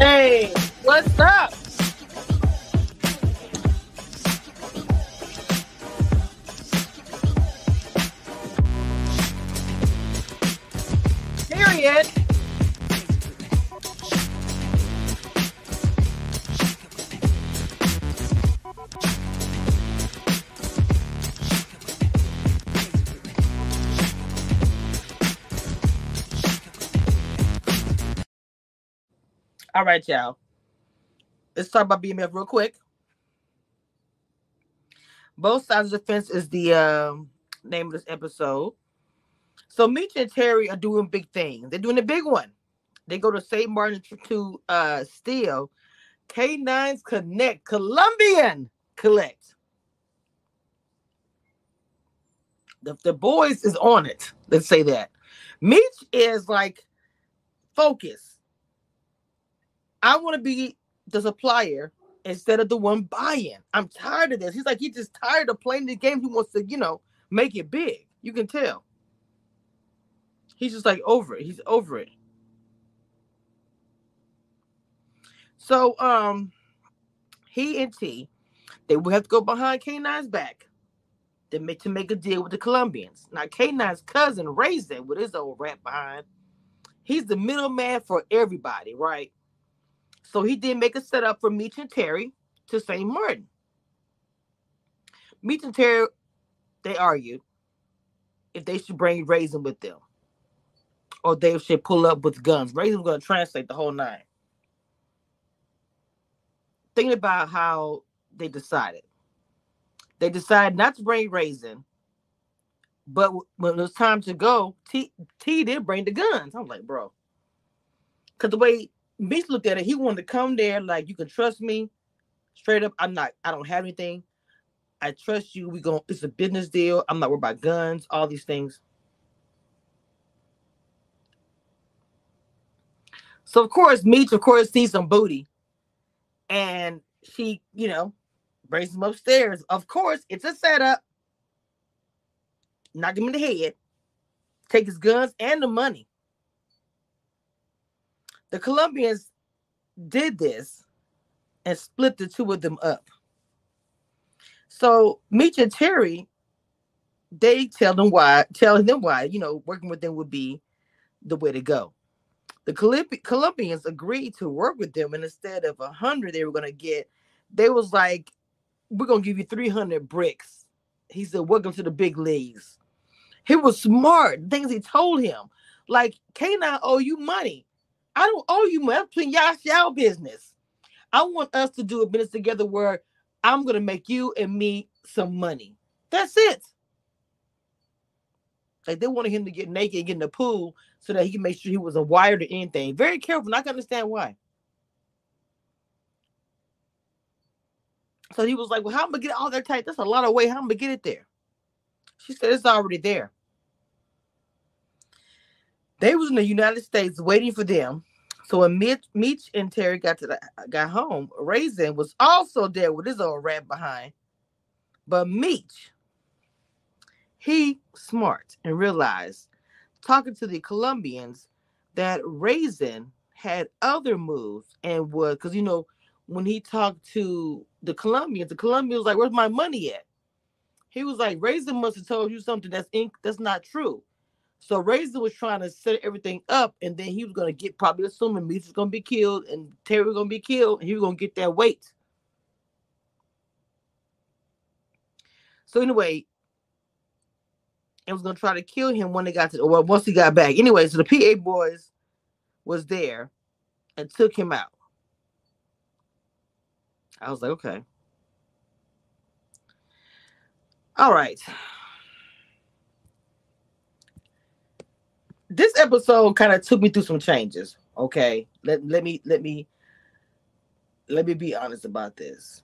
Hey, what's up? All right, y'all. Let's talk about BMF real quick. Both sides of the fence is the um, name of this episode. So Meech and Terry are doing big things. They're doing a big one. They go to St. Martin to, uh, steal K9's Connect Colombian Collect. The, the boys is on it. Let's say that. Meech is like focus. I want to be the supplier instead of the one buying. I'm tired of this. He's like, he's just tired of playing the game. He wants to, you know, make it big. You can tell. He's just like over it. He's over it. So um he and T, they will have to go behind K9's back to make to make a deal with the Colombians. Now K9's cousin Raisin with his old rat behind. He's the middleman for everybody, right? So he did make a setup for Meech and Terry to St. Martin. Meech and Terry, they argued if they should bring Raisin with them or they should pull up with guns. Raisin was going to translate the whole nine. Thinking about how they decided. They decided not to bring Raisin, but when it was time to go, T, T did bring the guns. I'm like, bro. Because the way Meech looked at it, he wanted to come there like, you can trust me. Straight up, I'm not, I don't have anything. I trust you. We going it's a business deal. I'm not worried about guns, all these things. So of course, Meech, of course, sees some booty. And she, you know, brings him upstairs. Of course, it's a setup. Knock him in the head. Take his guns and the money. The Colombians did this and split the two of them up. So Meech and Terry, they tell them why, telling them why, you know, working with them would be the way to go. The Colombians agreed to work with them, and instead of a hundred, they were gonna get. They was like, "We're gonna give you three hundred bricks." He said, "Welcome to the big leagues." He was smart. Things he told him, like, "Can I owe you money? I don't owe you money. That's between y'all, business. I want us to do a business together where I'm gonna make you and me some money. That's it." Like they wanted him to get naked and get in the pool so that he can make sure he wasn't wired or anything. Very careful. And I can understand why. So he was like, Well, how am I gonna get all that tight? That's a lot of weight. How am I gonna get it there? She said it's already there. They was in the United States waiting for them. So when Mitch, Meech and Terry got to the, got home, Raisin was also there with his old rat behind. But Meech he smart and realized talking to the Colombians that Raisin had other moves and was because you know when he talked to the Colombians, the Colombians was like, "Where's my money at?" He was like, "Raisin must have told you something that's ink that's not true." So Raisin was trying to set everything up, and then he was gonna get probably assuming Meech was gonna be killed and Terry was gonna be killed, and he was gonna get that weight. So anyway, and was gonna try to kill him when they got to well once he got back. Anyway, so the PA boys was there and took him out. I was like, okay. All right. This episode kind of took me through some changes. Okay. Let, let me let me let me be honest about this.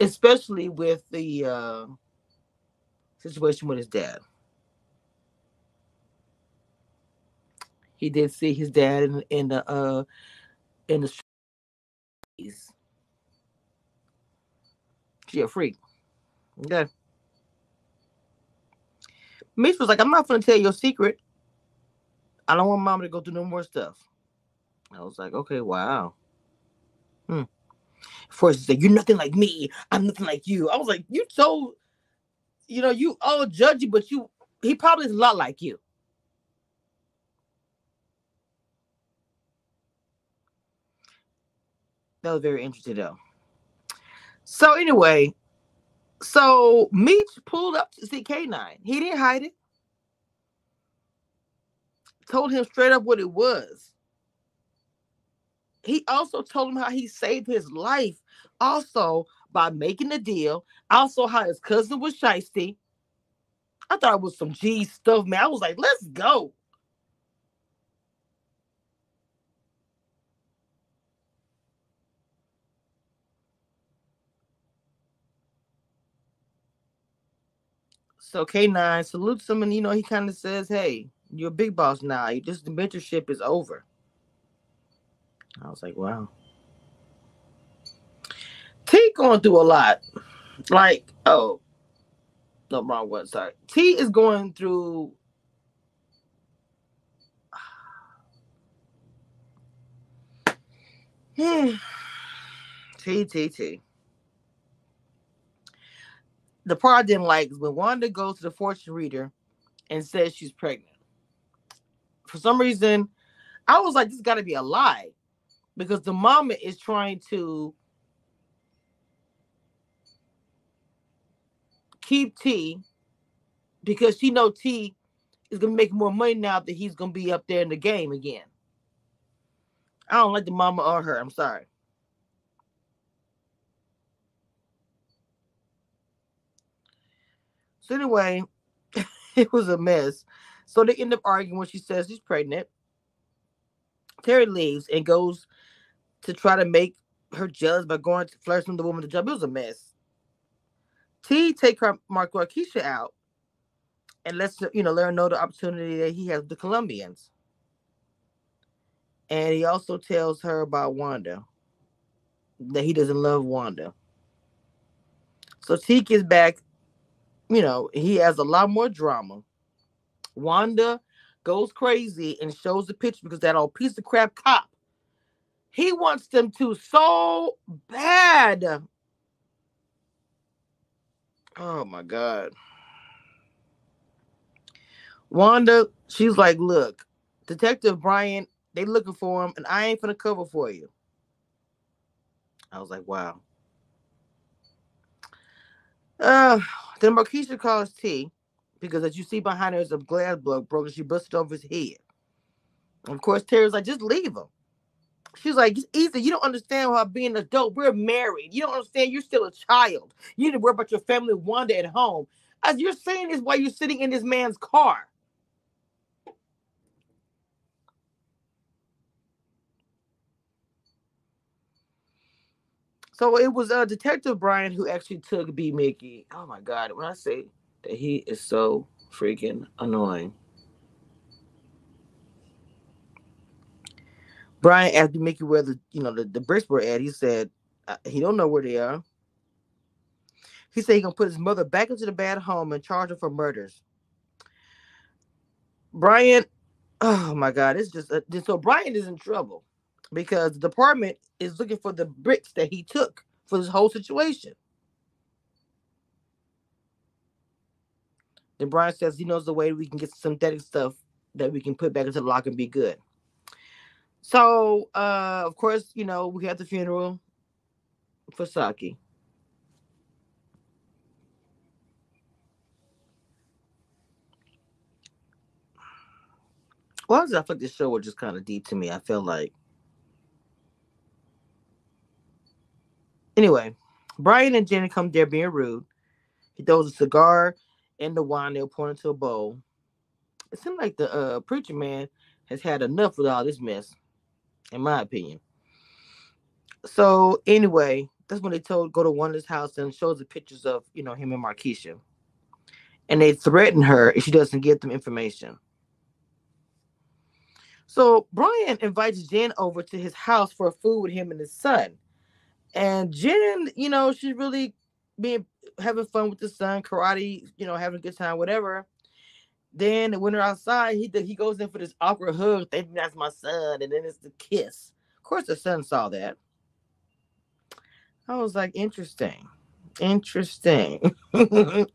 especially with the uh, situation with his dad. He did see his dad in, in the uh, in the streets. She a freak. Okay. Mitch was like, I'm not gonna tell your secret. I don't want mama to go through no more stuff. I was like, okay, wow. Hmm. He said, You're nothing like me. I'm nothing like you. I was like, You so, you know, you all judgy, but you, he probably is a lot like you. That was very interesting, though. So, anyway, so Meech pulled up to see K9. He didn't hide it. Told him straight up what it was. He also told him how he saved his life, also by making the deal. Also, how his cousin was shisty. I thought it was some G stuff, man. I was like, let's go. So K9 salutes him and you know he kind of says, Hey, you're a big boss now. You just the mentorship is over. I was like, wow. T going through a lot. Like, oh, no, wrong one. Sorry. T is going through. Hmm. T T T the part I didn't like is when Wanda goes to the fortune reader and says she's pregnant. For some reason, I was like, this got to be a lie because the mama is trying to keep T because she know T is gonna make more money now that he's gonna be up there in the game again. I don't like the mama or her. I'm sorry. So anyway, it was a mess. So they end up arguing when she says she's pregnant. Terry leaves and goes to try to make her jealous by going to flirt with the woman to jump. It was a mess. T take her Marquisha out and lets her, you know, let her know the opportunity that he has with the Colombians. And he also tells her about Wanda, that he doesn't love Wanda. So T gets back you know, he has a lot more drama. Wanda goes crazy and shows the picture because that old piece of crap cop. He wants them to so bad. Oh my God. Wanda, she's like, look, Detective Brian, they looking for him, and I ain't gonna cover for you. I was like, wow. Uh, then Marquisha calls T because as you see behind her is a glass block broken. She busted over his head. Of course, Terry's like, just leave him. She's like, Ethan, you don't understand how being an adult. We're married. You don't understand. You're still a child. You need to worry about your family Wanda at home. As you're saying is why you're sitting in this man's car. So it was uh, Detective Brian who actually took B Mickey. Oh my God. When I say that he is so freaking annoying. Brian asked Mickey where the you know the, the bricks were at. He said uh, he don't know where they are. He said he gonna put his mother back into the bad home and charge her for murders. Brian, oh my God, it's just uh, so Brian is in trouble because the department is looking for the bricks that he took for this whole situation. Then Brian says he knows the way we can get synthetic stuff that we can put back into the lock and be good. So, uh, of course, you know, we had the funeral for Saki. Well, I felt like this show was just kind of deep to me. I felt like Anyway, Brian and Jenny come there being rude. He throws a cigar and the wine they'll pour into a bowl. It seems like the uh, preacher man has had enough with all this mess, in my opinion. So anyway, that's when they told go to Wanda's house and shows the pictures of you know him and Marquisha, and they threaten her if she doesn't get them information. So Brian invites Jen over to his house for food with him and his son. And Jen, you know, she's really being having fun with the son, karate, you know, having a good time, whatever. then when they're outside, he he goes in for this awkward hug, thinking that's my son, and then it's the kiss. Of course, the son saw that. I was like, interesting, interesting.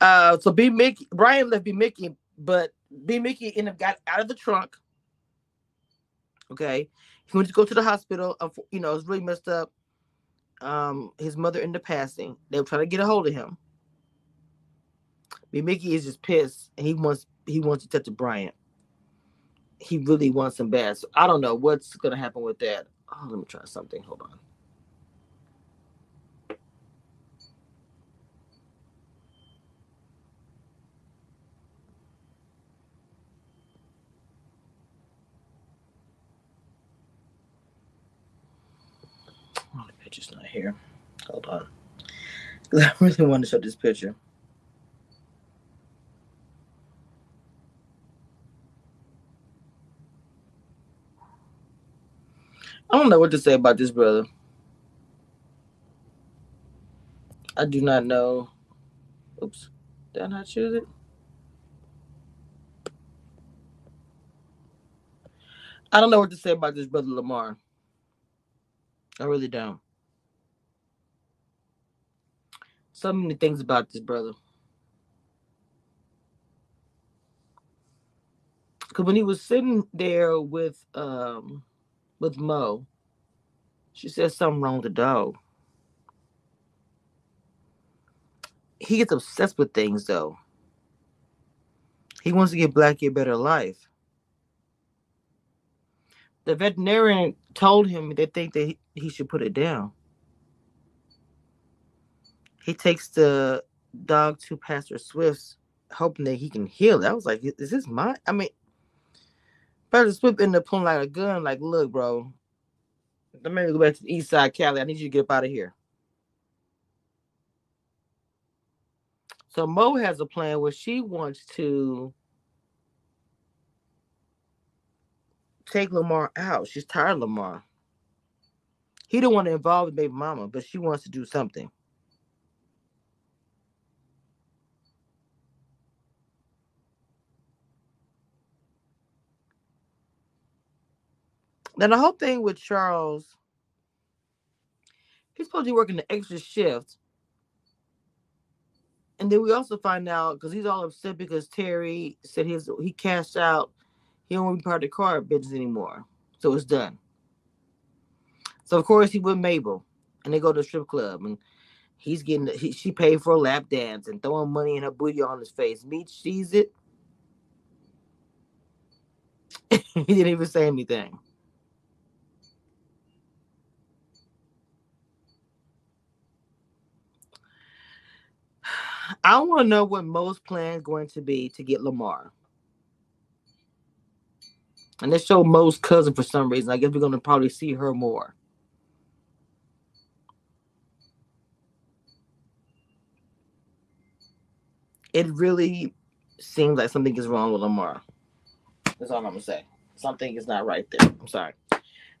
uh, so B Mickey Brian left B Mickey, but B Mickey ended up got out of the trunk. Okay, he went to go to the hospital. You know, it's really messed up. Um, his mother up passing. They were trying to get a hold of him. B Mickey is just pissed, and he wants he wants to touch Bryant. He really wants him bad. So I don't know what's gonna happen with that. Oh, let me try something. Hold on. Picture's not here. Hold on. Because I really want to show this picture. I don't know what to say about this brother. I do not know. Oops. Did I not choose it? I don't know what to say about this brother Lamar. I really don't. So many things about this brother. Because when he was sitting there with um with Mo. She said something wrong with the dog. He gets obsessed with things though. He wants to give Blackie a better life. The veterinarian told him they think that he should put it down. He takes the dog to Pastor Swift's, hoping that he can heal it. I was like, is this my? I mean, Pastor Swift ended up pulling like a gun, like, look, bro, let me go back to the east side, Cali. I need you to get up out of here. So Mo has a plan where she wants to take Lamar out. She's tired of Lamar. He don't want to involve the baby mama, but she wants to do something. Now the whole thing with Charles, he's supposed to be working the extra shift. And then we also find out because he's all upset because Terry said his he cashed out, he don't want to be part of the car business anymore. So it's done. So of course he with Mabel and they go to the strip club and he's getting he, she paid for a lap dance and throwing money in her booty on his face. Meech sees it. he didn't even say anything. I want to know what Mo's plan going to be to get Lamar. And they show Mo's cousin for some reason. I guess we're going to probably see her more. It really seems like something is wrong with Lamar. That's all I'm gonna say. Something is not right there. I'm sorry.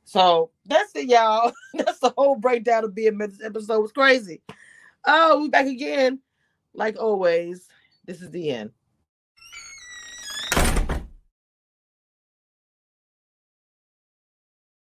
So that's it, y'all. That's the whole breakdown of being this episode was crazy. Oh, we back again like always, this is the end.